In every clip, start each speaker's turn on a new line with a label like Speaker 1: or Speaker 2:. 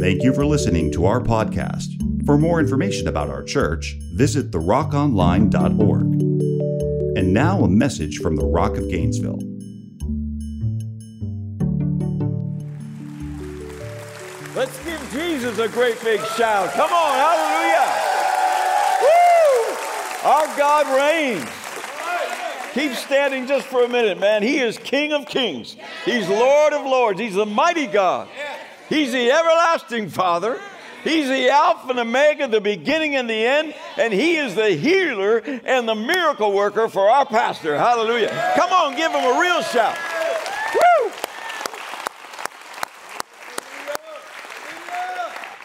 Speaker 1: Thank you for listening to our podcast. For more information about our church, visit therockonline.org. And now a message from the Rock of Gainesville.
Speaker 2: Let's give Jesus a great big shout. Come on, hallelujah. Woo! Our God reigns. Keep standing just for a minute, man. He is King of kings. He's Lord of lords. He's the mighty God. He's the everlasting Father. He's the Alpha and Omega, the beginning and the end, and He is the healer and the miracle worker for our pastor. Hallelujah. Come on, give him a real shout. Woo!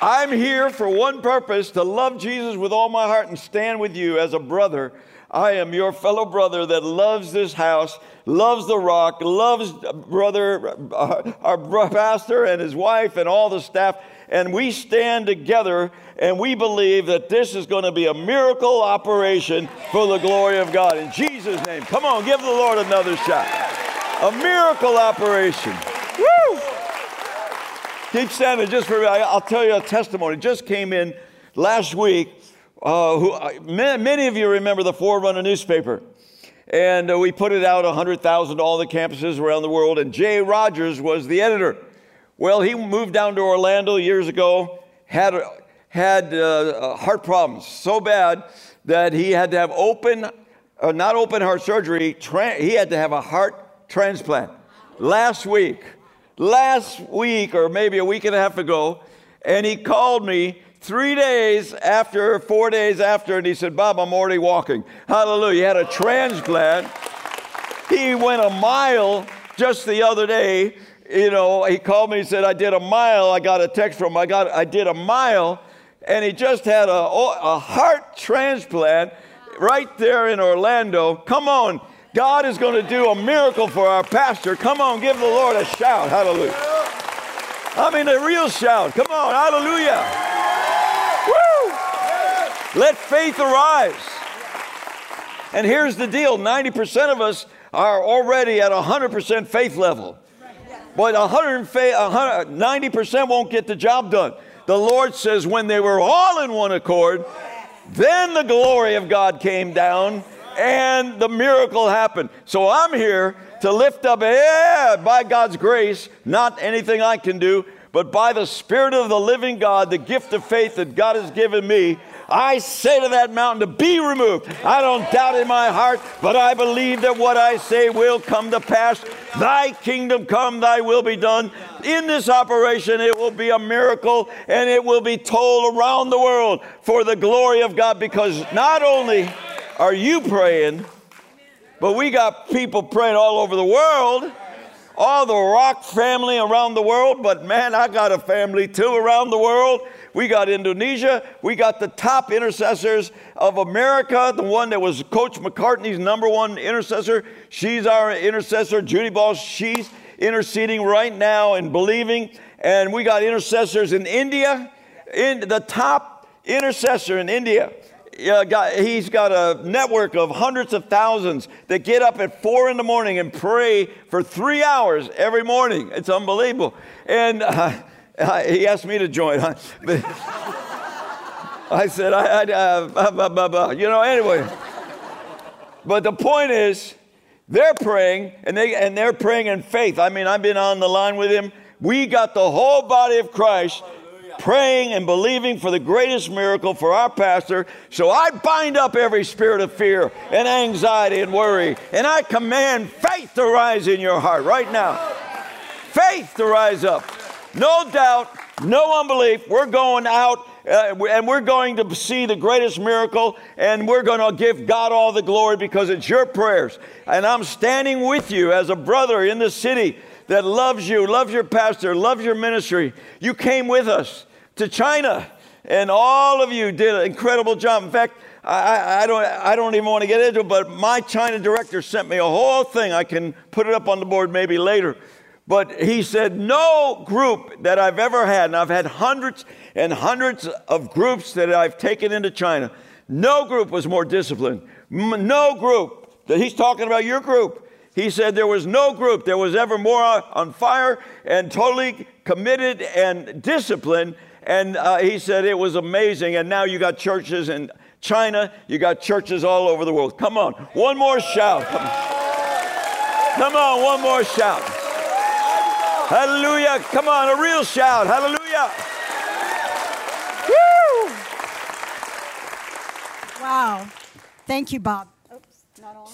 Speaker 2: I'm here for one purpose to love Jesus with all my heart and stand with you as a brother. I am your fellow brother that loves this house, loves the rock, loves brother, uh, our pastor and his wife and all the staff. And we stand together and we believe that this is going to be a miracle operation for the glory of God. In Jesus' name. Come on, give the Lord another shot. A miracle operation. Woo! Keep standing just for I'll tell you a testimony. Just came in last week. Uh, who, uh, many of you remember the Forerunner newspaper. And uh, we put it out 100,000 to all the campuses around the world. And Jay Rogers was the editor. Well, he moved down to Orlando years ago, had, had uh, heart problems so bad that he had to have open, uh, not open heart surgery, tra- he had to have a heart transplant last week last week or maybe a week and a half ago, and he called me three days after, four days after, and he said, Bob, I'm already walking. Hallelujah. He had a transplant. He went a mile just the other day. You know, he called me and said, I did a mile. I got a text from him. I got I did a mile, and he just had a, oh, a heart transplant right there in Orlando. Come on. God is going to do a miracle for our pastor. Come on, give the Lord a shout. Hallelujah. I mean, a real shout. Come on, hallelujah. Let faith arise. And here's the deal 90% of us are already at 100% faith level. But 90% won't get the job done. The Lord says, when they were all in one accord, then the glory of God came down and the miracle happened. So I'm here to lift up, yeah, by God's grace, not anything I can do, but by the Spirit of the living God, the gift of faith that God has given me, I say to that mountain to be removed. I don't doubt in my heart, but I believe that what I say will come to pass. Thy kingdom come, thy will be done. In this operation, it will be a miracle and it will be told around the world for the glory of God because not only are you praying? But we got people praying all over the world, all the rock family around the world. But man, I got a family too around the world. We got Indonesia. We got the top intercessors of America, the one that was Coach McCartney's number one intercessor. She's our intercessor. Judy Ball, she's interceding right now and believing. And we got intercessors in India, in the top intercessor in India uh, got, he's got a network of hundreds of thousands that get up at four in the morning and pray for three hours every morning. It's unbelievable. And uh, he asked me to join. I said, I, I uh, you know, anyway. But the point is, they're praying and, they, and they're praying in faith. I mean, I've been on the line with him. We got the whole body of Christ praying and believing for the greatest miracle for our pastor. So I bind up every spirit of fear and anxiety and worry, and I command faith to rise in your heart right now. Faith to rise up. No doubt, no unbelief. We're going out. Uh, and we're going to see the greatest miracle, and we're going to give God all the glory because it's your prayers. And I'm standing with you as a brother in the city that loves you, loves your pastor, loves your ministry. You came with us to China, and all of you did an incredible job. In fact, I, I, don't, I don't even want to get into it, but my China director sent me a whole thing. I can put it up on the board maybe later. But he said, No group that I've ever had, and I've had hundreds and hundreds of groups that I've taken into China, no group was more disciplined. No group that he's talking about, your group,
Speaker 3: He said there was no group that was ever more on fire and totally committed and disciplined. And uh, he said it was amazing. And now you got churches in China, you got churches all over the world. Come on, one more shout. Come on, Come on one more shout. Hallelujah. Come on, a real shout. Hallelujah. Woo!
Speaker 4: Wow. Thank you, Bob. Oops, not on.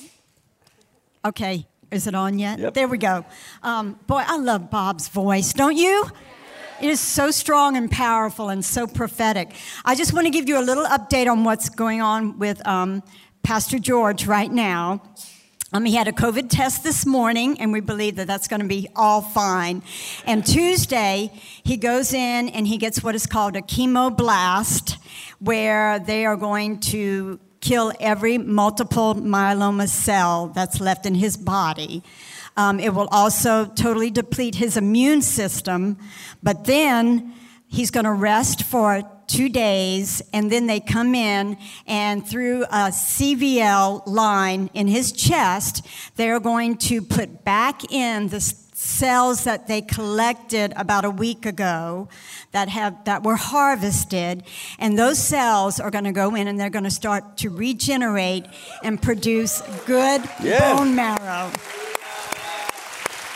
Speaker 4: Okay, is it on yet?
Speaker 3: Yep.
Speaker 4: There we go. Um, boy, I love Bob's voice, don't you? It is so strong and powerful and so prophetic. I just want to give you a little update on what's going on with um, Pastor George right now. Um, he had a COVID test this morning, and we believe that that's going to be all fine. And Tuesday, he goes in and he gets what is called a chemo blast, where they are going to kill every multiple myeloma cell that's left in his body. Um, it will also totally deplete his immune system, but then he's going to rest for two days, and then they come in and through a CVL line in his chest, they're going to put back in the cells that they collected about a week ago that have that were harvested and those cells are going to go in and they're going to start to regenerate and produce good
Speaker 3: Yeah.
Speaker 4: bone marrow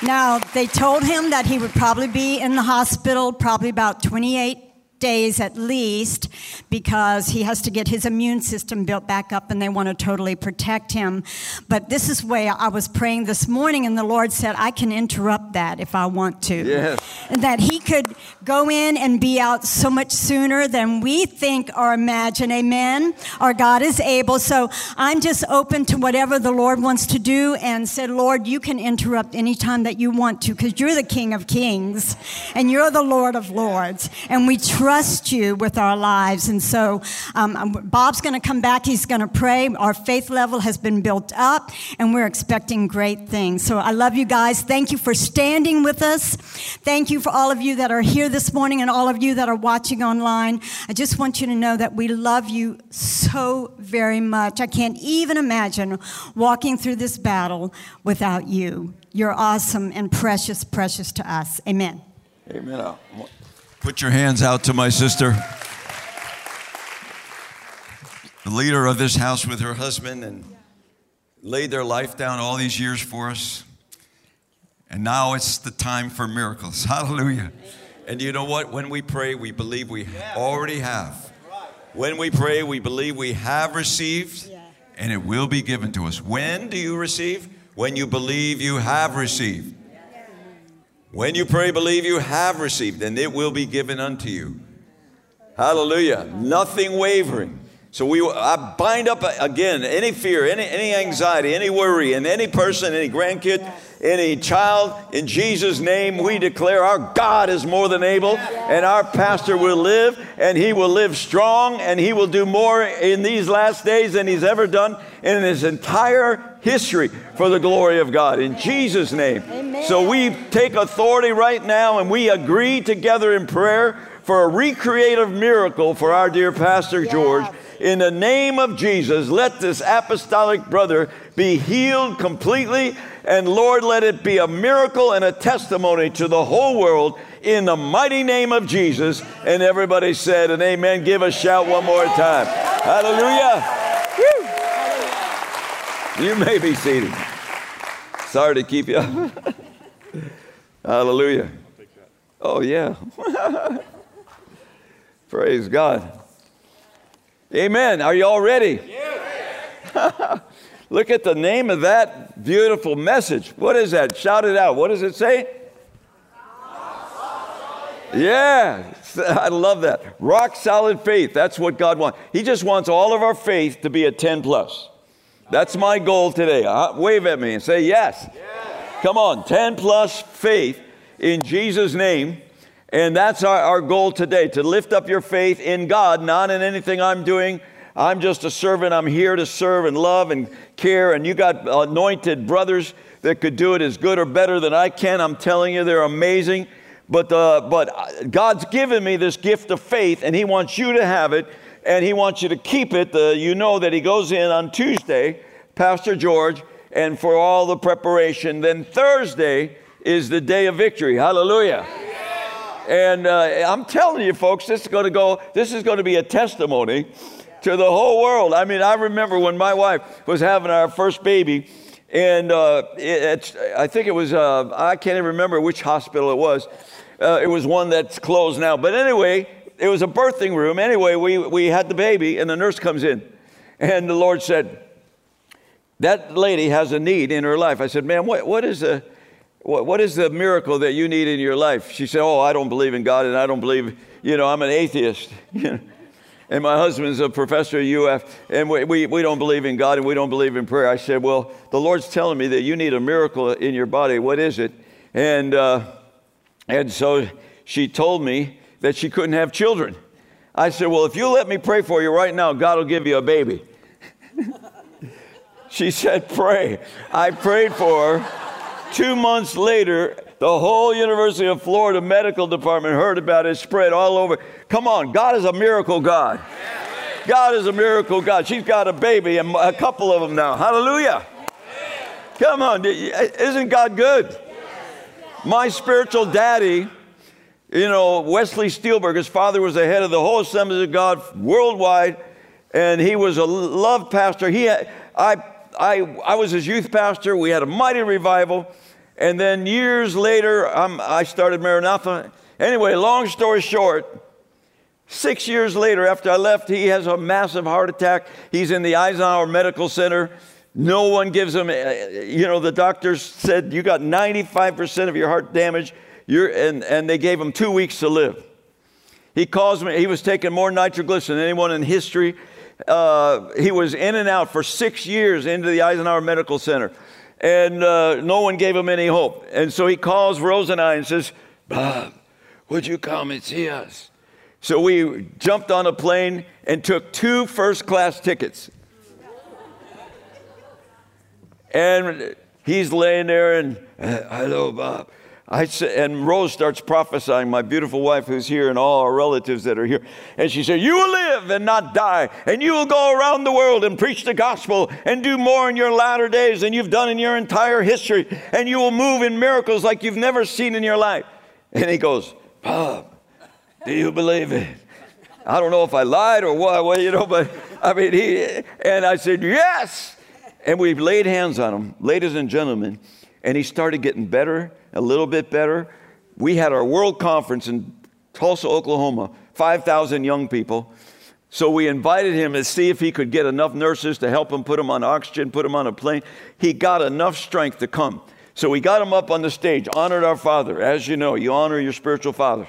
Speaker 4: now, they told him that he would probably be in the hospital probably about 28 days at least because he has to get his immune system built back up and they want to totally protect him. But this is where I was praying this morning and the Lord said, I can interrupt that if I want to.
Speaker 3: Yes.
Speaker 4: That he could go in and be out so much sooner than we think or imagine. Amen. Our God is able. So I'm just open to whatever the Lord wants to do and said, Lord, you can interrupt anytime that you want to because you're the King of Kings and you're the Lord of Lords. And we trust you with our lives. And so um, Bob's going to come back. He's going to pray. Our faith level has been built up and we're expecting great things. So I love you guys. Thank you for standing with us. Thank you for all of you that are here this morning and all of you that are watching online. I just want you to know that we love you so very much. I can't even imagine walking through this battle without you. You're awesome and precious, precious to us. Amen.
Speaker 3: Amen.
Speaker 2: Put your hands out to my sister. The leader of this house with her husband and laid their life down all these years for us. And now it's the time for miracles. Hallelujah. And you know what? When we pray, we believe we already have. When we pray, we believe we have received and it will be given to us. When do you receive? When you believe you have received. When you pray, believe you have received, and it will be given unto you. Hallelujah. Nothing wavering. So we I bind up again any fear, any, any anxiety, any worry, and any person, any grandkid, any child. In Jesus' name, we declare our God is more than able, and our pastor will live, and he will live strong, and he will do more in these last days than he's ever done in his entire history for the glory of God. In Jesus' name. So we take authority right now, and we agree together in prayer for a recreative miracle for our dear Pastor George. In the name of Jesus, let this apostolic brother be healed completely. And Lord, let it be a miracle and a testimony to the whole world in the mighty name of Jesus. And everybody said, and amen. Give a shout one more time. Hallelujah. You may be seated. Sorry to keep you up. Hallelujah. Oh, yeah. Praise God. Amen. Are you all ready? Look at the name of that beautiful message. What is that? Shout it out. What does it say? Yeah, I love that. Rock solid faith. That's what God wants. He just wants all of our faith to be a 10 plus. That's my goal today. Uh, wave at me and say yes. Come on, 10 plus faith in Jesus' name. And that's our, our goal today to lift up your faith in God, not in anything I'm doing. I'm just a servant. I'm here to serve and love and care. And you got anointed brothers that could do it as good or better than I can. I'm telling you, they're amazing. But, uh, but God's given me this gift of faith, and He wants you to have it, and He wants you to keep it. Uh, you know that He goes in on Tuesday, Pastor George, and for all the preparation. Then Thursday is the day of victory. Hallelujah. And uh, I'm telling you, folks, this is going to go. This is going to be a testimony to the whole world. I mean, I remember when my wife was having our first baby, and uh, it, I think it was, uh, I can't even remember which hospital it was. Uh, it was one that's closed now. But anyway, it was a birthing room. Anyway, we, we had the baby, and the nurse comes in. And the Lord said, That lady has a need in her life. I said, Ma'am, what, what, is the, what, what is the miracle that you need in your life? She said, Oh, I don't believe in God, and I don't believe, you know, I'm an atheist. and my husband's a professor at UF, and we, we, we, don't believe in God and we don't believe in prayer. I said, Well, the Lord's telling me that you need a miracle in your body. What is it? And, uh, and so she told me that she couldn't have children. I said, Well, if you let me pray for you right now, God will give you a baby. she said, Pray. I prayed for her. Two months later, the whole University of Florida medical department heard about it, spread all over. Come on, God is a miracle God. God is a miracle God. She's got a baby and a couple of them now. Hallelujah. Come on, isn't God good? My spiritual daddy, you know, Wesley Steelberg, his father was the head of the whole Assemblies of God worldwide, and he was a loved pastor. He had, I, I, I was his youth pastor. We had a mighty revival. And then years later, um, I started Maranatha. Anyway, long story short, six years later after I left, he has a massive heart attack. He's in the Eisenhower Medical Center. No one gives him, uh, you know, the doctors said you got 95% of your heart damage, You're, and, and they gave him two weeks to live. He calls me, he was taking more nitroglycerin than anyone in history. Uh, he was in and out for six years into the Eisenhower Medical Center and uh, no one gave him any hope. And so he calls Rose and I and says, Bob, would you come and see us? So we jumped on a plane and took two first class tickets. And he's laying there and, hello, Bob. I and Rose starts prophesying, my beautiful wife who's here and all our relatives that are here. And she said, You will live and not die, and you will go around the world and preach the gospel and do more in your latter days than you've done in your entire history, and you will move in miracles like you've never seen in your life. And he goes, Bob, do you believe it? I don't know if I lied or what, well, you know, but I mean, he, and I said, Yes. And we laid hands on him, ladies and gentlemen, and he started getting better a little bit better. We had our world conference in Tulsa, Oklahoma, 5,000 young people. So we invited him to see if he could get enough nurses to help him put him on oxygen, put him on a plane. He got enough strength to come. So we got him up on the stage, honored our father. As you know, you honor your spiritual fathers.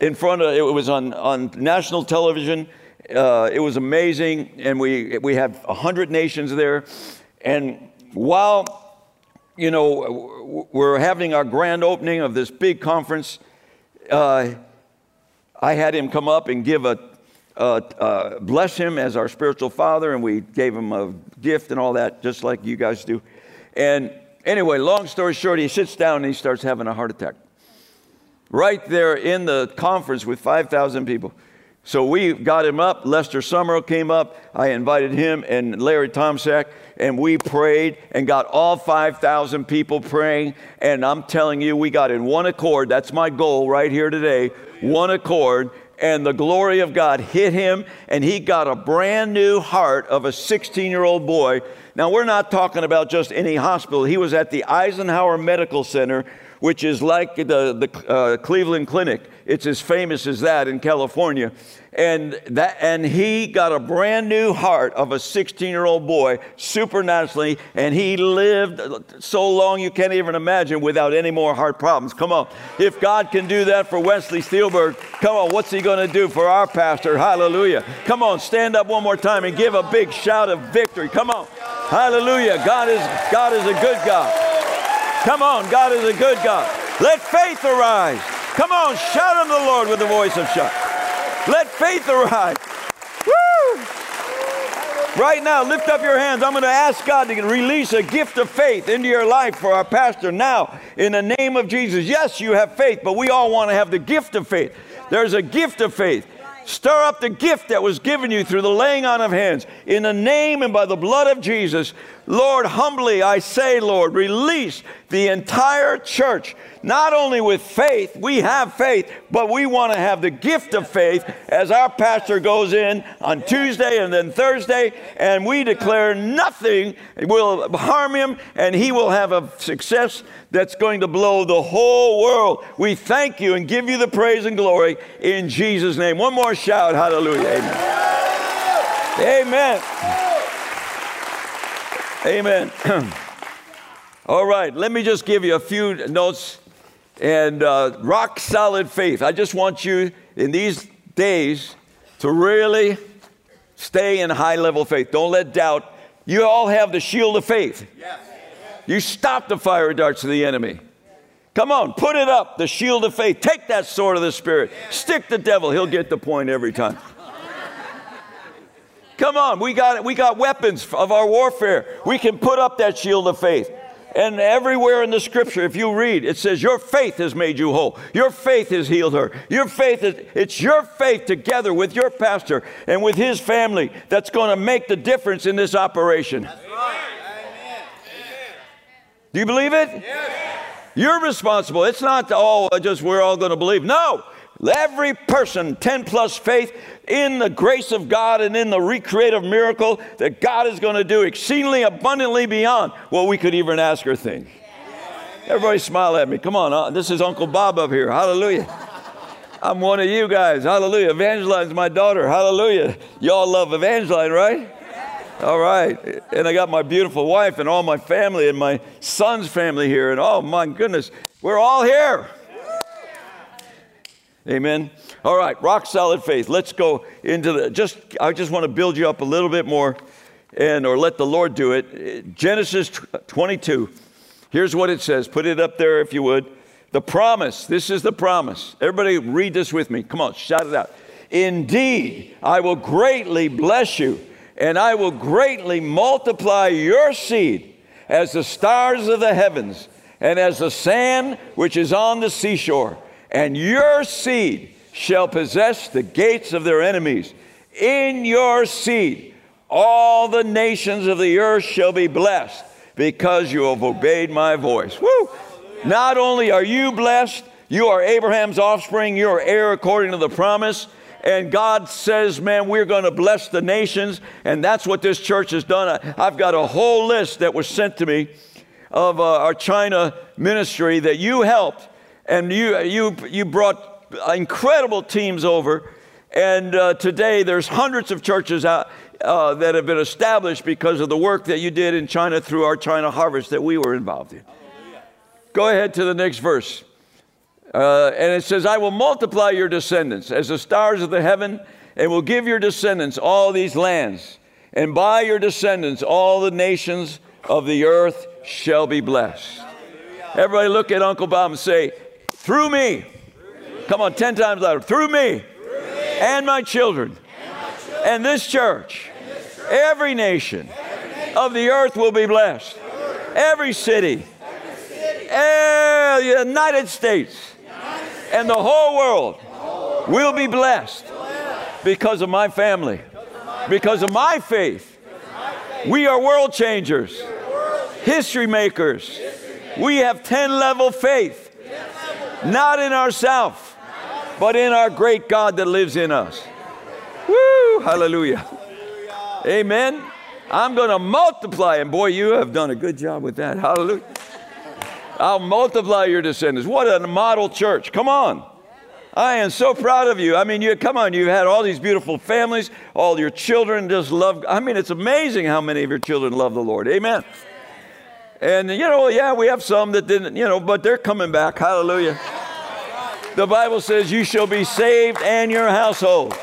Speaker 2: In front of, it was on, on national television. Uh, it was amazing. And we, we had 100 nations there. And while you know, we're having our grand opening of this big conference. Uh, I had him come up and give a, uh, bless him as our spiritual father, and we gave him a gift and all that, just like you guys do. And anyway, long story short, he sits down and he starts having a heart attack. Right there in the conference with 5,000 people. So we got him up. Lester Sumrall came up. I invited him and Larry Tomczak and we prayed and got all 5,000 people praying. And I'm telling you, we got in one accord. That's my goal right here today. One accord. And the glory of God hit him, and he got a brand new heart of a 16 year old boy. Now, we're not talking about just any hospital. He was at the Eisenhower Medical Center, which is like the, the uh, Cleveland Clinic. It's as famous as that in California. And that and he got a brand new heart of a 16 year old boy supernaturally and he lived so long you can't even imagine without any more heart problems. Come on. If god can do that for wesley steelberg come on what's he going to do for our pastor? Hallelujah. Come on stand up one more time and give a big shout of victory. Come on. Hallelujah. God is god is a good god. Come on god is a good god. Let faith arise come on shout unto the lord with the voice of shout let faith arise. Woo! Right now, lift up your hands. I'm going to ask God to release a gift of faith into your life for our pastor now in the name of Jesus. Yes, you have faith, but we all want to have the gift of faith. There's a gift of faith. Stir up the gift that was given you through the laying on of hands. In the name and by the blood of Jesus, Lord, humbly I say, Lord, release the entire church, not only with faith, we have faith, but we want to have the gift of faith as our pastor goes in on Tuesday and then Thursday, and we declare nothing will harm him, and he will have a success that's going to blow the whole world. We thank you and give you the praise and glory in Jesus' name. One more shout, hallelujah. Amen. Amen. Amen. All right, let me just give you a few notes and uh, rock solid faith. I just want you in these days to really stay in high level faith. Don't let doubt. You all have the shield of faith. You stop the fire darts of the enemy. Come on, put it up, the shield of faith. Take that sword of the Spirit. Stick the devil, he'll get the point every time. Come on, we got, we got weapons of our warfare. We can put up that shield of faith. And everywhere in the scripture, if you read, it says, Your faith has made you whole. Your faith has healed her. Your faith is, it's your faith together with your pastor and with his family that's going to make the difference in this operation. Right. Do you believe it? Yes. You're responsible. It's not, oh, just we're all going to believe. No, every person, 10 plus faith, in the grace of God and in the recreative miracle that God is going to do exceedingly abundantly beyond what we could even ask or think. Everybody smile at me. Come on. Uh, this is Uncle Bob up here. Hallelujah. I'm one of you guys. Hallelujah. Evangeline's my daughter. Hallelujah. Y'all love Evangeline, right? All right. And I got my beautiful wife and all my family and my son's family here. And oh my goodness, we're all here. Amen. All right, rock solid faith. Let's go into the just I just want to build you up a little bit more and or let the Lord do it. Genesis 22. Here's what it says. Put it up there if you would. The promise. This is the promise. Everybody read this with me. Come on, shout it out. Indeed, I will greatly bless you, and I will greatly multiply your seed as the stars of the heavens and as the sand which is on the seashore. And your seed shall possess the gates of their enemies. In your seed, all the nations of the earth shall be blessed because you have obeyed my voice. Woo! Not only are you blessed, you are Abraham's offspring, you are heir according to the promise. And God says, man, we're going to bless the nations. And that's what this church has done. I've got a whole list that was sent to me of uh, our China ministry that you helped. And you, you, you brought incredible teams over. And uh, today there's hundreds of churches out, uh, that have been established because of the work that you did in China through our China harvest that we were involved in. Hallelujah. Go ahead to the next verse. Uh, and it says, I will multiply your descendants as the stars of the heaven, and will give your descendants all these lands. And by your descendants, all the nations of the earth shall be blessed. Everybody look at Uncle Bob and say, Through me, Come on, 10 times louder. Through me, and, my children, and this church, every, nation of the earth will be blessed. Every city, city every United States, and the whole world, the whole world will be blessed because of my family, because of my faith. We are world changers, history makers. We have 10 level faith, not in ourselves but in our great God that lives in us. Woo! Hallelujah. Amen. I'm going to multiply. And boy, you have done a good job with that. Hallelujah. I'll multiply your descendants. What a model church. Come on. I am so proud of you. I mean, you come on, you've had all these beautiful families, all your children just love. I mean, it's amazing how many of your children love the Lord. Amen. And you know, yeah, we have some that didn't, you know, but they're coming back. Hallelujah. The Bible says, You shall be saved and your household.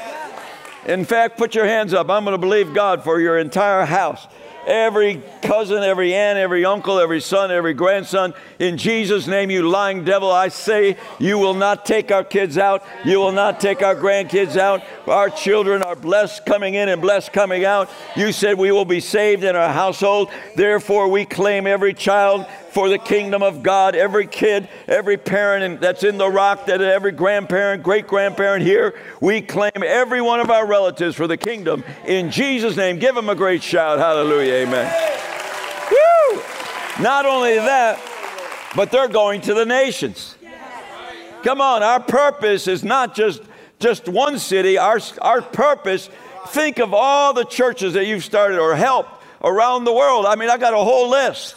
Speaker 2: In fact, put your hands up. I'm going to believe God for your entire house. Every cousin, every aunt, every uncle, every son, every grandson, in Jesus' name, you lying devil, I say, you will not take our kids out. You will not take our grandkids out. Our children are blessed coming in and blessed coming out. You said we will be saved in our household. Therefore, we claim every child for the kingdom of God. Every kid, every parent that's in the rock, that every grandparent, great grandparent here, we claim every one of our relatives for the kingdom in Jesus' name. Give them a great shout. Hallelujah. Amen. Not only that, but they're going to the nations. Come on, our purpose is not just just one city. Our our purpose. Think of all the churches that you've started or helped around the world. I mean, I got a whole list.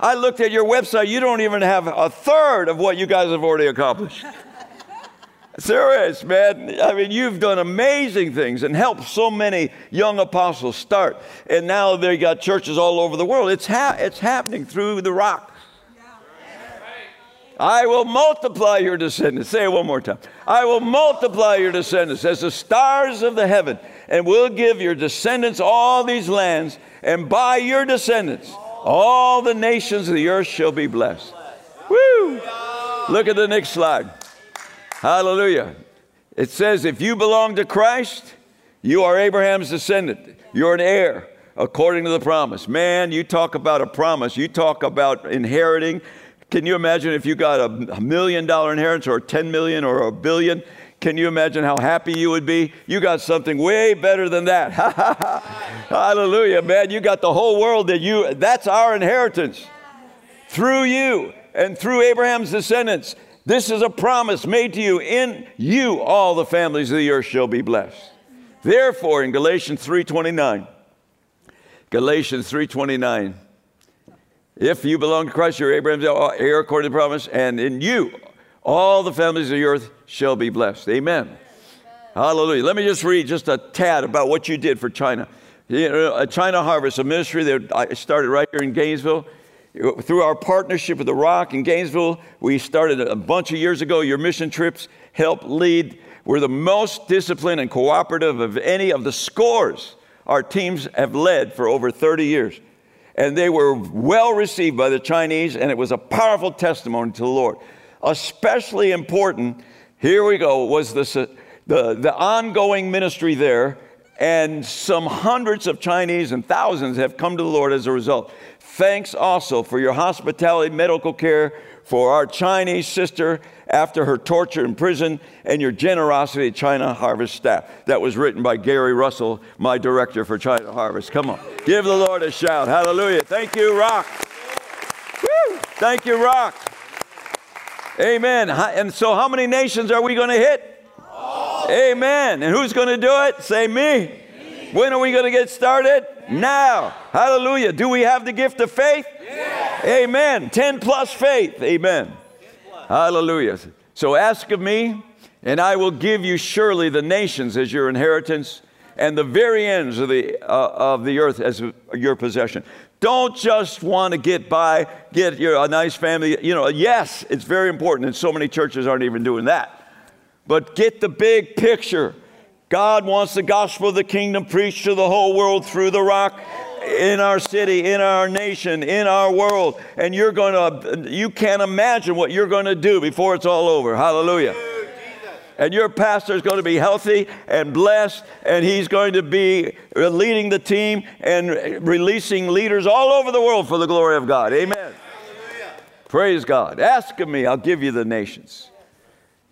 Speaker 2: I looked at your website. You don't even have a third of what you guys have already accomplished. Serious, man. I mean, you've done amazing things and helped so many young apostles start. And now they got churches all over the world. It's, ha- it's happening through the rock. I will multiply your descendants. Say it one more time. I will multiply your descendants as the stars of the heaven, and will give your descendants all these lands, and by your descendants, all the nations of the earth shall be blessed. Woo! Look at the next slide. Hallelujah. It says, if you belong to Christ, you are Abraham's descendant. You're an heir according to the promise. Man, you talk about a promise. You talk about inheriting. Can you imagine if you got a million dollar inheritance or 10 million or a billion? Can you imagine how happy you would be? You got something way better than that. Hallelujah, man. You got the whole world that you, that's our inheritance. Through you and through Abraham's descendants. This is a promise made to you. In you all the families of the earth shall be blessed. Therefore, in Galatians 3:29, Galatians 3:29, if you belong to Christ, you're Abraham's heir according to the promise, and in you all the families of the earth shall be blessed. Amen. Hallelujah. Let me just read just a tad about what you did for China. A China Harvest, a ministry that I started right here in Gainesville through our partnership with The Rock in Gainesville, we started a bunch of years ago. Your mission trips help lead. We're the most disciplined and cooperative of any of the scores our teams have led for over 30 years. And they were well received by the Chinese, and it was a powerful testimony to the Lord. Especially important, here we go, was this, uh, the, the ongoing ministry there, and some hundreds of Chinese and thousands have come to the Lord as a result. Thanks also for your hospitality, medical care for our Chinese sister after her torture in prison, and your generosity China Harvest staff. That was written by Gary Russell, my director for China Harvest. Come on, give the Lord a shout. Hallelujah. Thank you, Rock. Woo! Thank you, Rock. Amen. And so, how many nations are we going to hit? Amen. And who's going to do it? Say me. me. When are we going to get started? now. Hallelujah. Do we have the gift of faith? Yes. Amen. 10 plus faith. Amen. Plus. Hallelujah. So ask of me, and I will give you surely the nations as your inheritance and the very ends of the, uh, of the earth as your possession. Don't just want to get by, get your, a nice family. You know, yes, it's very important, and so many churches aren't even doing that. But get the big picture. God wants the gospel of the kingdom preached to the whole world through the rock in our city, in our nation, in our world. And you're going to, you can't imagine what you're going to do before it's all over. Hallelujah. And your pastor is going to be healthy and blessed, and he's going to be leading the team and releasing leaders all over the world for the glory of God. Amen. Hallelujah. Praise God. Ask of me, I'll give you the nations.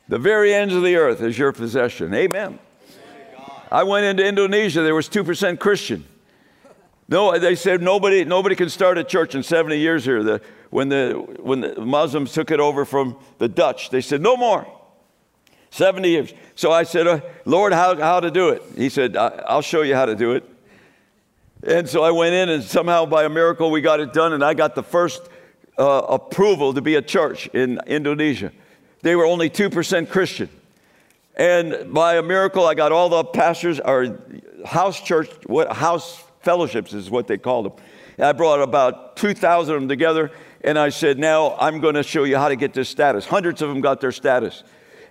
Speaker 2: The very ends of the earth is your possession. Amen. I went into Indonesia, there was 2% Christian. No, they said nobody, nobody can start a church in 70 years here. The, when, the, when the Muslims took it over from the Dutch, they said, no more. 70 years. So I said, uh, Lord, how, how to do it? He said, I'll show you how to do it. And so I went in, and somehow by a miracle, we got it done, and I got the first uh, approval to be a church in Indonesia. They were only 2% Christian. And by a miracle, I got all the pastors, or house church, what house fellowships is what they called them. And I brought about 2,000 of them together, and I said, Now I'm going to show you how to get this status. Hundreds of them got their status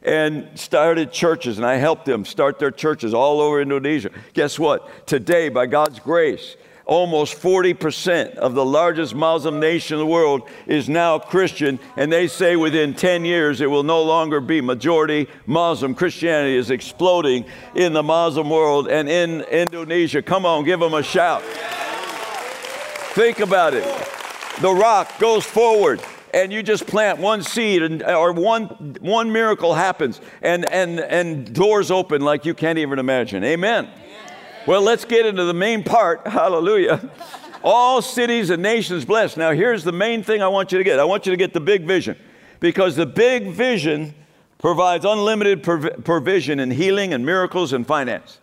Speaker 2: and started churches, and I helped them start their churches all over Indonesia. Guess what? Today, by God's grace, almost 40% of the largest Muslim nation in the world is now Christian, and they say within 10 years it will no longer be majority Muslim. Christianity is exploding in the Muslim world and in Indonesia. Come on, give them a shout. Think about it. The rock goes forward and you just plant one seed and, or one, one miracle happens and, and, and doors open like you can't even imagine. Amen. Well, let's get into the main part, hallelujah, All cities and nations blessed. Now, here's the main thing I want you to get I want you to get the big vision because the big vision provides unlimited prov- provision in healing and miracles and finance.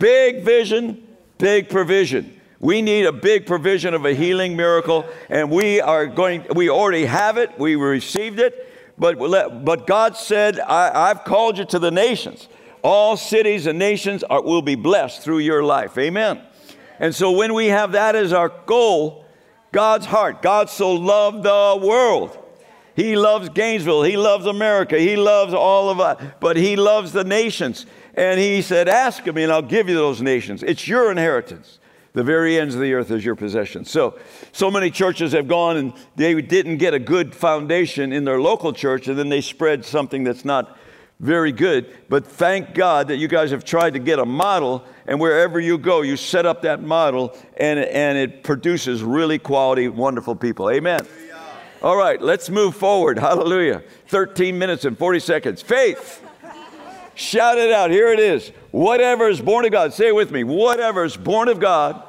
Speaker 2: Big vision, big provision. We need a big provision of a healing miracle, and we are going, we already have it, we received it, but, but God said, I, have called you to the nations. All cities and nations are, will be blessed through your life. Amen. And so when we have that as our goal, God's heart, God so loved the world. He loves Gainesville. He loves America. He loves all of us, but He loves the nations. And He said, Ask of me, and I'll give you those nations. It's your inheritance. The very ends of the earth is your possession. So, so many churches have gone and they didn't get a good foundation in their local church, and then they spread something that's not very good. But thank God that you guys have tried to get a model, and wherever you go, you set up that model, and, and it produces really quality, wonderful people. Amen. All right, let's move forward. Hallelujah. 13 minutes and 40 seconds. Faith. Shout it out. Here it is. Whatever is born of God, say it with me. Whatever is born of God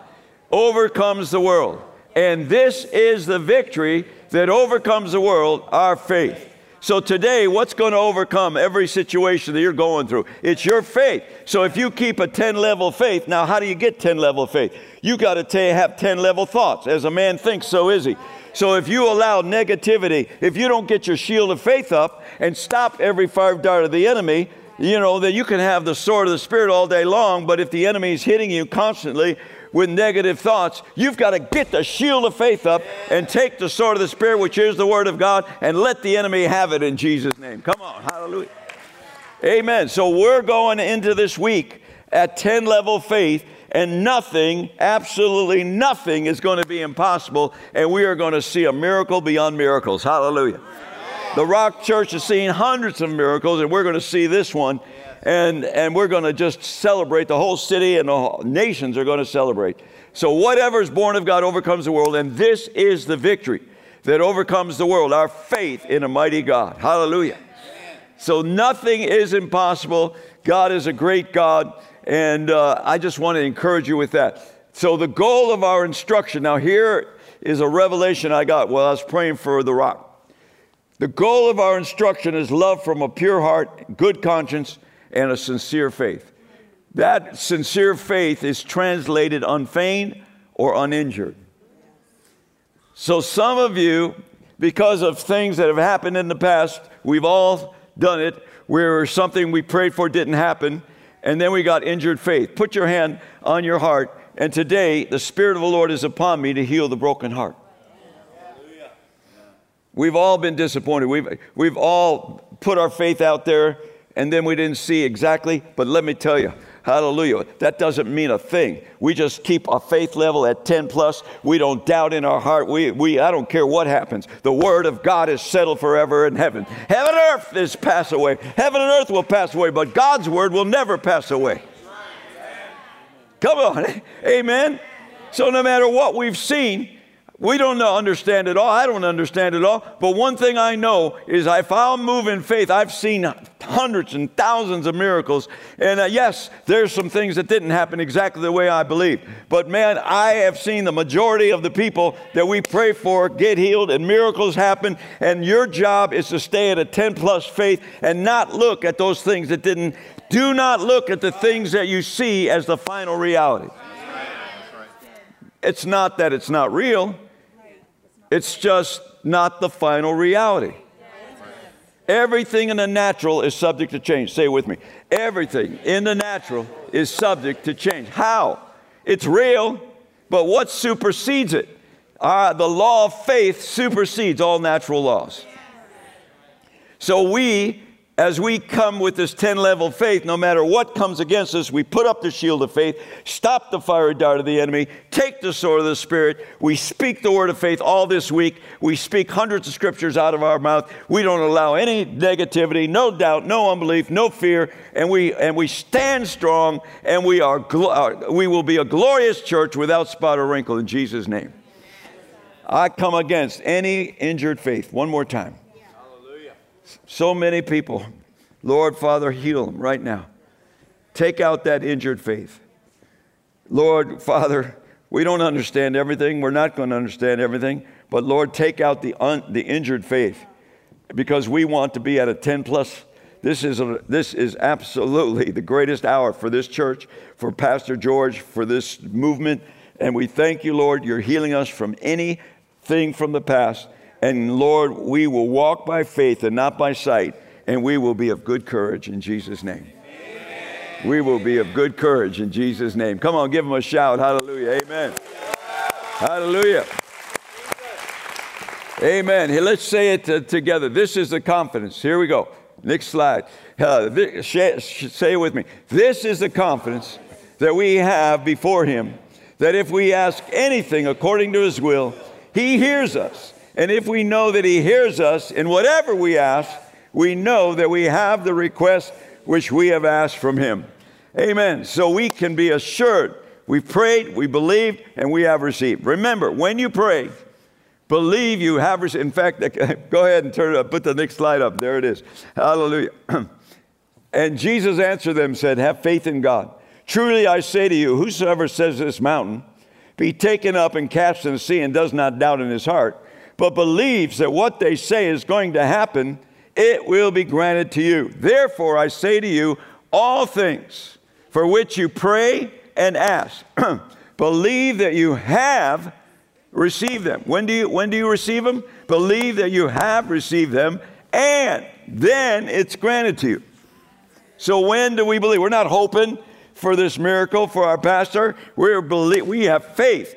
Speaker 2: overcomes the world. And this is the victory that overcomes the world, our faith. So today, what's going to overcome every situation that you're going through? It's your faith. So if you keep a 10 level faith, now how do you get 10 level faith? You got to have 10 level thoughts. As a man thinks, so is he. So if you allow negativity, if you don't get your shield of faith up and stop every fire dart of the enemy, you know, that you can have the sword of the Spirit all day long, but if the enemy is hitting you constantly with negative thoughts, you've got to get the shield of faith up and take the sword of the Spirit, which is the Word of God, and let the enemy have it in Jesus' name. Come on, hallelujah. Amen. So we're going into this week at 10 level faith, and nothing, absolutely nothing, is going to be impossible, and we are going to see a miracle beyond miracles. Hallelujah. The Rock Church has seen hundreds of miracles, and we're going to see this one. And, and we're going to just celebrate. The whole city and the nations are going to celebrate. So, whatever is born of God overcomes the world, and this is the victory that overcomes the world our faith in a mighty God. Hallelujah. So, nothing is impossible. God is a great God, and uh, I just want to encourage you with that. So, the goal of our instruction now, here is a revelation I got while I was praying for the rock. The goal of our instruction is love from a pure heart, good conscience, and a sincere faith. That sincere faith is translated unfeigned or uninjured. So, some of you, because of things that have happened in the past, we've all done it, where something we prayed for didn't happen, and then we got injured faith. Put your hand on your heart, and today the Spirit of the Lord is upon me to heal the broken heart. We've all been disappointed. We've, we've all put our faith out there and then we didn't see exactly. But let me tell you, hallelujah, that doesn't mean a thing. We just keep our faith level at 10 plus. We don't doubt in our heart. We, we, I don't care what happens. The word of God is settled forever in heaven. Heaven and earth is pass away. Heaven and earth will pass away, but God's word will never pass away. Come on. Amen. So no matter what we've seen, we don't understand it all. I don't understand it all. But one thing I know is if I'll move in faith, I've seen hundreds and thousands of miracles. And uh, yes, there's some things that didn't happen exactly the way I believed. But man, I have seen the majority of the people that we pray for get healed and miracles happen. And your job is to stay at a 10 plus faith and not look at those things that didn't. Do not look at the things that you see as the final reality. It's not that it's not real. It's just not the final reality. Everything in the natural is subject to change. Say it with me. Everything in the natural is subject to change. How? It's real, but what supersedes it? Uh, the law of faith supersedes all natural laws. So we as we come with this 10 level faith, no matter what comes against us, we put up the shield of faith, stop the fiery dart of the enemy, take the sword of the Spirit. We speak the word of faith all this week. We speak hundreds of scriptures out of our mouth. We don't allow any negativity, no doubt, no unbelief, no fear, and we, and we stand strong and we, are, uh, we will be a glorious church without spot or wrinkle in Jesus' name. I come against any injured faith. One more time. So many people. Lord, Father, heal them right now. Take out that injured faith. Lord, Father, We don't understand everything. We're not going to understand everything. But Lord, take out the, un, the injured faith because we want to be at a 10 plus. This is, a, this is absolutely the greatest hour for this church, for Pastor George, for this movement. And we thank you, Lord, you're healing us from anything from the past. And Lord, we will walk by faith and not by sight, and we will be of good courage in Jesus' name. Amen. We will be of good courage in Jesus' name. Come on, give him a shout. Hallelujah. Amen. Hallelujah. Amen. Hey, let's say it uh, together. This is the confidence. Here we go. Next slide. Uh, this, say it with me. This is the confidence that we have before Him that if we ask anything according to His will, He hears us. And if we know that He hears us in whatever we ask, we know that we have the request which we have asked from Him. Amen. So we can be assured we've prayed, we believed, and we have received. Remember, when you pray, Believe you have received. In fact, go ahead and turn it up. Put the next slide up. There it is. Hallelujah. and Jesus answered them, said, Have faith in God. Truly I say to you, whosoever says this mountain, be taken up and cast in the sea, and does not doubt in his heart, but believes that what they say is going to happen, it will be granted to you. Therefore I say to you, all things for which you pray and ask, believe that you have received them. When do you when do you receive them? Believe that you have received them and then it's granted to you. So when do we believe? We're not hoping for this miracle for our pastor. We're believe we have faith.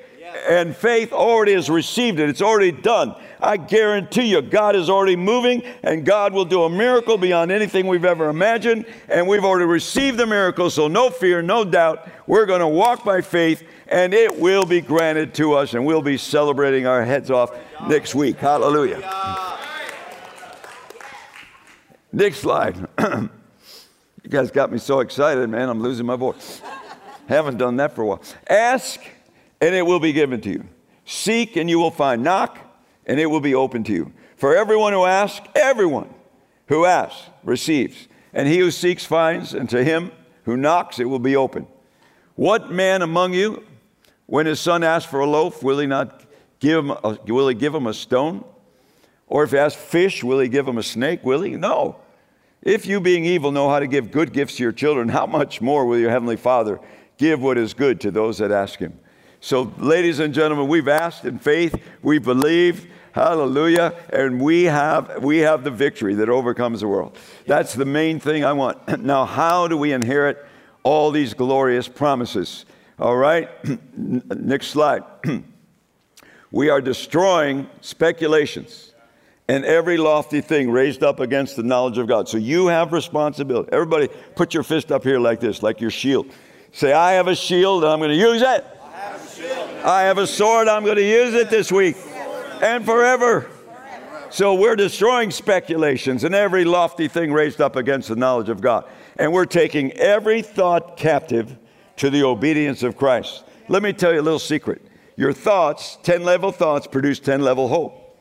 Speaker 2: And faith already has received it. It's already done. I guarantee you, God is already moving, and God will do a miracle beyond anything we've ever imagined. And we've already received the miracle, so no fear, no doubt. We're going to walk by faith and it will be granted to us, and we'll be celebrating our heads off next week. Hallelujah. Next slide. you guys got me so excited, man. I'm losing my voice. Haven't done that for a while. Ask, and it will be given to you. Seek, and you will find. Knock, and it will be open to you. For everyone who asks, everyone who asks receives. And he who seeks finds, and to him who knocks, it will be open. What man among you, when his son asks for a loaf, will he not give him a, will he give him a stone? Or if he asks fish, will he give him a snake? Will he? No. If you, being evil, know how to give good gifts to your children, how much more will your heavenly Father give what is good to those that ask him? So, ladies and gentlemen, we've asked in faith, we believe, hallelujah, and we have we have the victory that overcomes the world. That's the main thing I want. Now, how do we inherit all these glorious promises? All right, next slide. we are destroying speculations and every lofty thing raised up against the knowledge of God. So you have responsibility. Everybody, put your fist up here like this, like your shield. Say, I have a shield and I'm going to use it. I have, a sword, I'm going to use it this week and forever. So we're destroying speculations and every lofty thing raised up against the knowledge of God. And we're taking every thought captive to the obedience of Christ. Let me tell you a little secret. Your thoughts, 10 level thoughts, produce 10 level hope.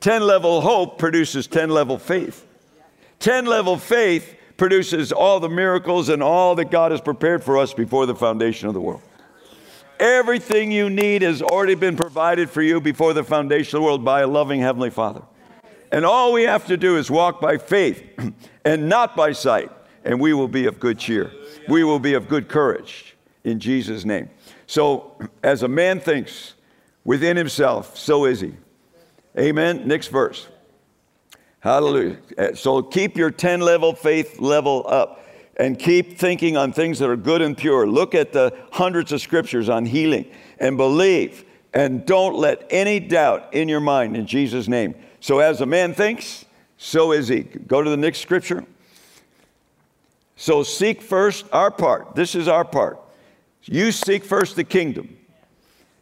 Speaker 2: 10 level hope produces 10 level faith. 10 level faith produces all the miracles and all that God has prepared for us before the foundation of the world. Everything you need has already been provided for you before the foundation of the world by a loving Heavenly Father. And all we have to do is walk by faith and not by sight, and we will be of good cheer we will be of good courage in Jesus' name. So, as a man thinks within himself, so is he. Amen. Next verse. Hallelujah. Uh, so, keep your 10 level faith level up and keep thinking on things that are good and pure. Look at the hundreds of scriptures on healing and believe and don't let any doubt in your mind in Jesus' name. So, as a man thinks, so is he. Go to the next scripture. So seek first our part. This is our part. You seek first the kingdom.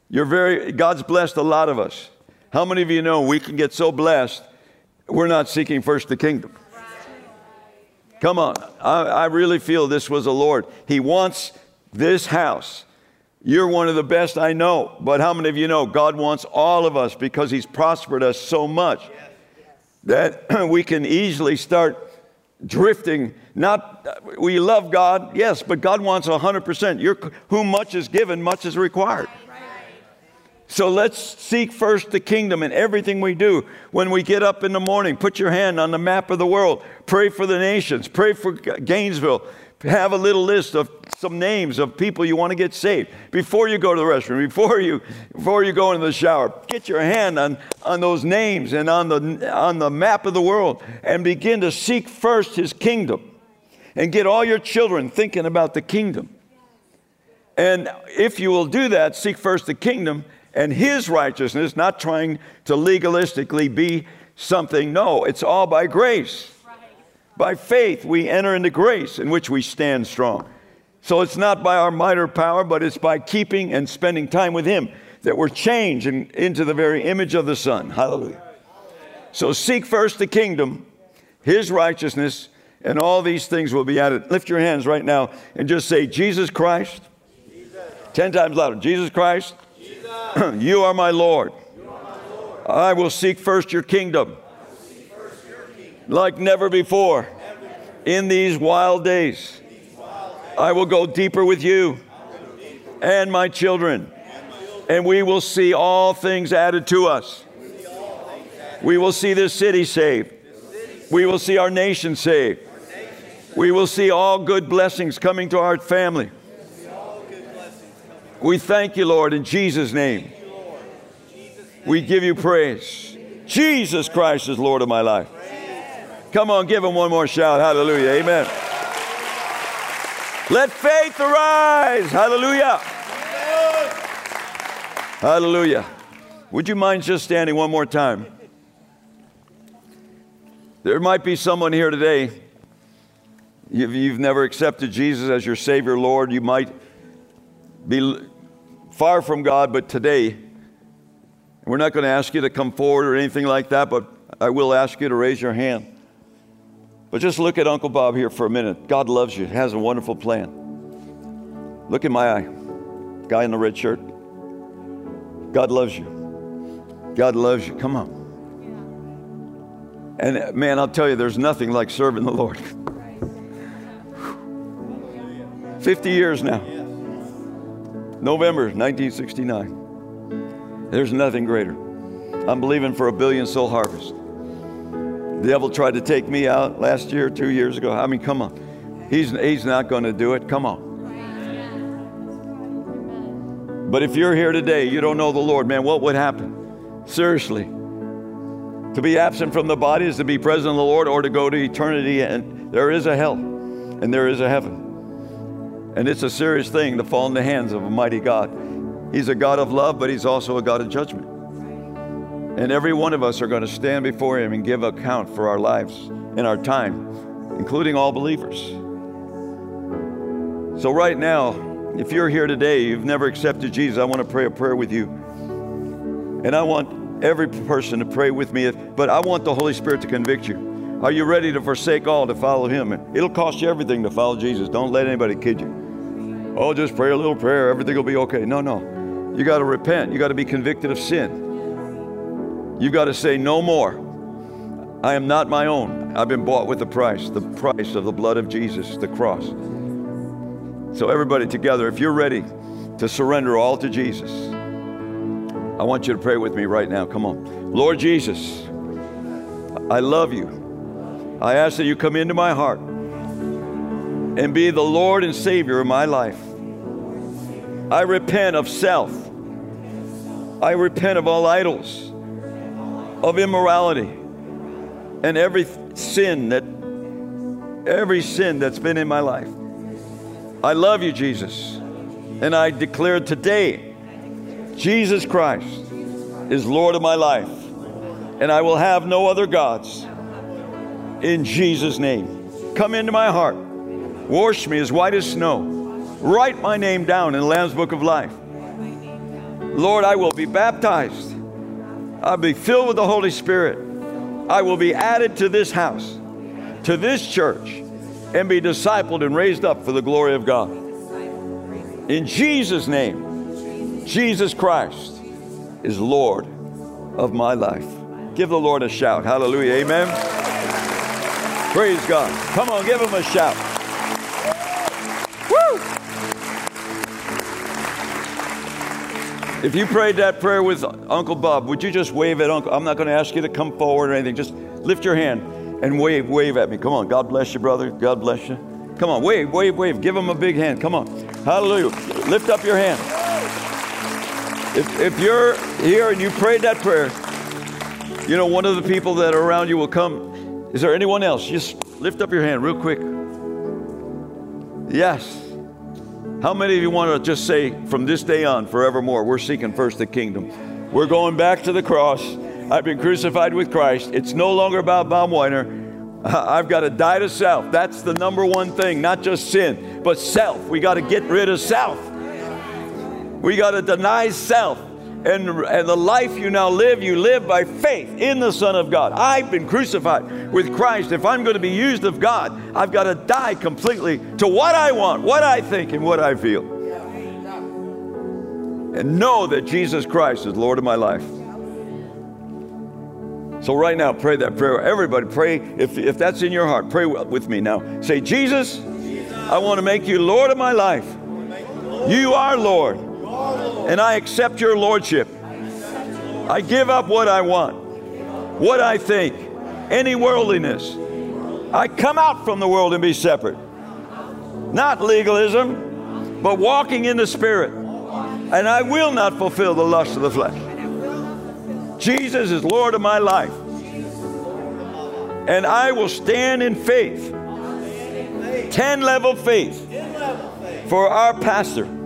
Speaker 2: You're very, God's blessed a lot of us. How many of you know we can get so blessed, we're not seeking first the kingdom? Come on. I, I really feel this was the Lord. He wants this house. You're one of the best I know. But how many of you know God wants all of us because He's prospered us so much that we can easily start drifting. Not we love God, yes, but God wants 100%. You're, whom much is given, much is required. So let's seek first the kingdom in everything we do. When we get up in the morning, put your hand on the map of the world. Pray for the nations. Pray for Gainesville. Have a little list of some names of people you want to get saved. Before you go to the restroom, before you, before you go into the shower, get your hand on, on those names and on the, on the map of the world and begin to seek first his kingdom. And get all your children thinking about the kingdom. And if you will do that, seek first the kingdom and his righteousness, not trying to legalistically be something. No, it's all by grace. By faith, we enter into grace in which we stand strong. So it's not by our might or power, but it's by keeping and spending time with him that we're changed in, into the very image of the Son. Hallelujah. So seek first the kingdom, his righteousness, and all these things will be added. Lift your hands right now and just say, Jesus Christ. Jesus. Ten times louder. Jesus Christ. you are my Lord. I will seek first your kingdom like never before in these wild days. I will go deeper with you and my children, and we will see all things added to us. We will see this city saved. We will see our nation saved. We will see all good blessings coming to our family. We thank you, Lord, in Jesus' name. We give you praise. Jesus Christ is Lord of my life. Come on, give him one more shout. Hallelujah. Amen. Let faith arise. Hallelujah. Hallelujah. Would you mind just standing one more time? There might be someone here today. You've, never accepted Jesus as your Savior, Lord. You might be far from God, but today, we're not going to ask you to come forward or anything like that, but I will ask you to raise your hand. But just look at Uncle Bob here for a minute. God loves you, has a wonderful plan. Look in my eye, guy in the red shirt. God loves you. God loves you. Come on. And man, I'll tell you, there's nothing like serving the Lord. 50 years now. November 1969. There's nothing greater. I'm believing for a billion soul harvest. The devil tried to take me out last year, two years ago. I mean, come on. He's, he's not going to do it. Come on. But if you're here today, you don't know the Lord, man, what would happen? Seriously. To be absent from the body is to be present in the Lord or to go to eternity. And there is a hell and there is a heaven. And it's a serious thing to fall in the hands of a mighty God. He's a God of love, but He's also a God of judgment. And every one of us are going to stand before Him and give account for our lives and our time, including all believers. So, right now, if you're here today, you've never accepted Jesus, I want to pray a prayer with you. And I want every person to pray with me, but I want the Holy Spirit to convict you. Are you ready to forsake all to follow Him? It'll cost you everything to follow Jesus. Don't let anybody kid you. Oh, just pray a little prayer, everything will be okay. No, no. You got to repent. You got to be convicted of sin. You've got to say, No more. I am not my own. I've been bought with a price, the price of the blood of Jesus, the cross. So, everybody together, if you're ready to surrender all to Jesus, I want you to pray with me right now. Come on. Lord Jesus, I love you. I ask that you come into my heart and be the Lord and Savior of my life. I repent of self. I repent of all idols, of immorality, and every sin that every sin that's been in my life. I love you, Jesus. And I declare today Jesus Christ is Lord of my life. And I will have no other gods. In Jesus' name. Come into my heart. Wash me as white as snow Write my name down in the Lamb's Book of Life. Lord, I will be baptized. I'll be filled with the Holy Spirit. I will be added to this house, to this church, and be discipled and raised up for the glory of God. In Jesus' name, Jesus Christ is Lord of my life. Give the Lord a shout. Hallelujah. Amen. Praise God. Come on, give him a shout. If you prayed that prayer with Uncle Bob, would you just wave at Uncle? I'm not going to ask you to come forward or anything. Just lift your hand and wave, wave at me. Come on. God bless you, brother. God bless you. Come on, wave, wave, wave. Give him a big hand. Come on. Hallelujah. Lift up your hand. If, if you're here and you prayed that prayer, you know, one of the people that are around you will come. Is there anyone else? Just lift up your hand real quick. Yes. How many of you want to just say, from this day on, forevermore, we're seeking first the kingdom? We're going back to the cross. I've been crucified with Christ. It's no longer about Bob Weiner. I've got to die to self. That's the number one thing, not just sin, but self. We got to get rid of self. We got to deny self. And, and the life you now live, you live by faith in the Son of God. I've been crucified with Christ. If I'm going to be used of God, I've got to die completely to what I want, what I think, and what I feel. And know that Jesus Christ is Lord of my life. So, right now, pray that prayer. Everybody, pray. If, if that's in your heart, pray with me now. Say, Jesus, I want to make you Lord of my life. You are Lord. And I accept your Lordship. I give up what I want, what I think, any worldliness. I come out from the world and be separate. Not legalism, but walking in the Spirit. And I will not fulfill the lust of the flesh. Jesus is Lord of my life. And I will stand in faith, 10 level faith, for our pastor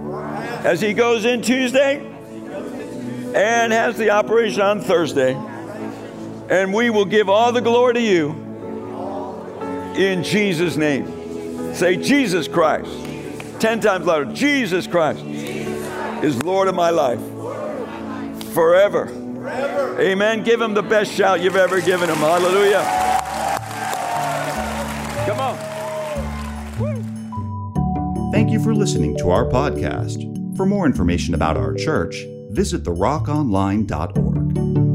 Speaker 2: as he goes in Tuesday and has the operation on Thursday. And we will give all the glory to you in Jesus' name. Say, Jesus Christ. 10 times louder. Jesus Christ is Lord of my life forever. Amen. Give him the best shout you've ever given him. Hallelujah. Come
Speaker 1: on. Thank you for listening to our podcast. For more information about our church, visit therockonline.org.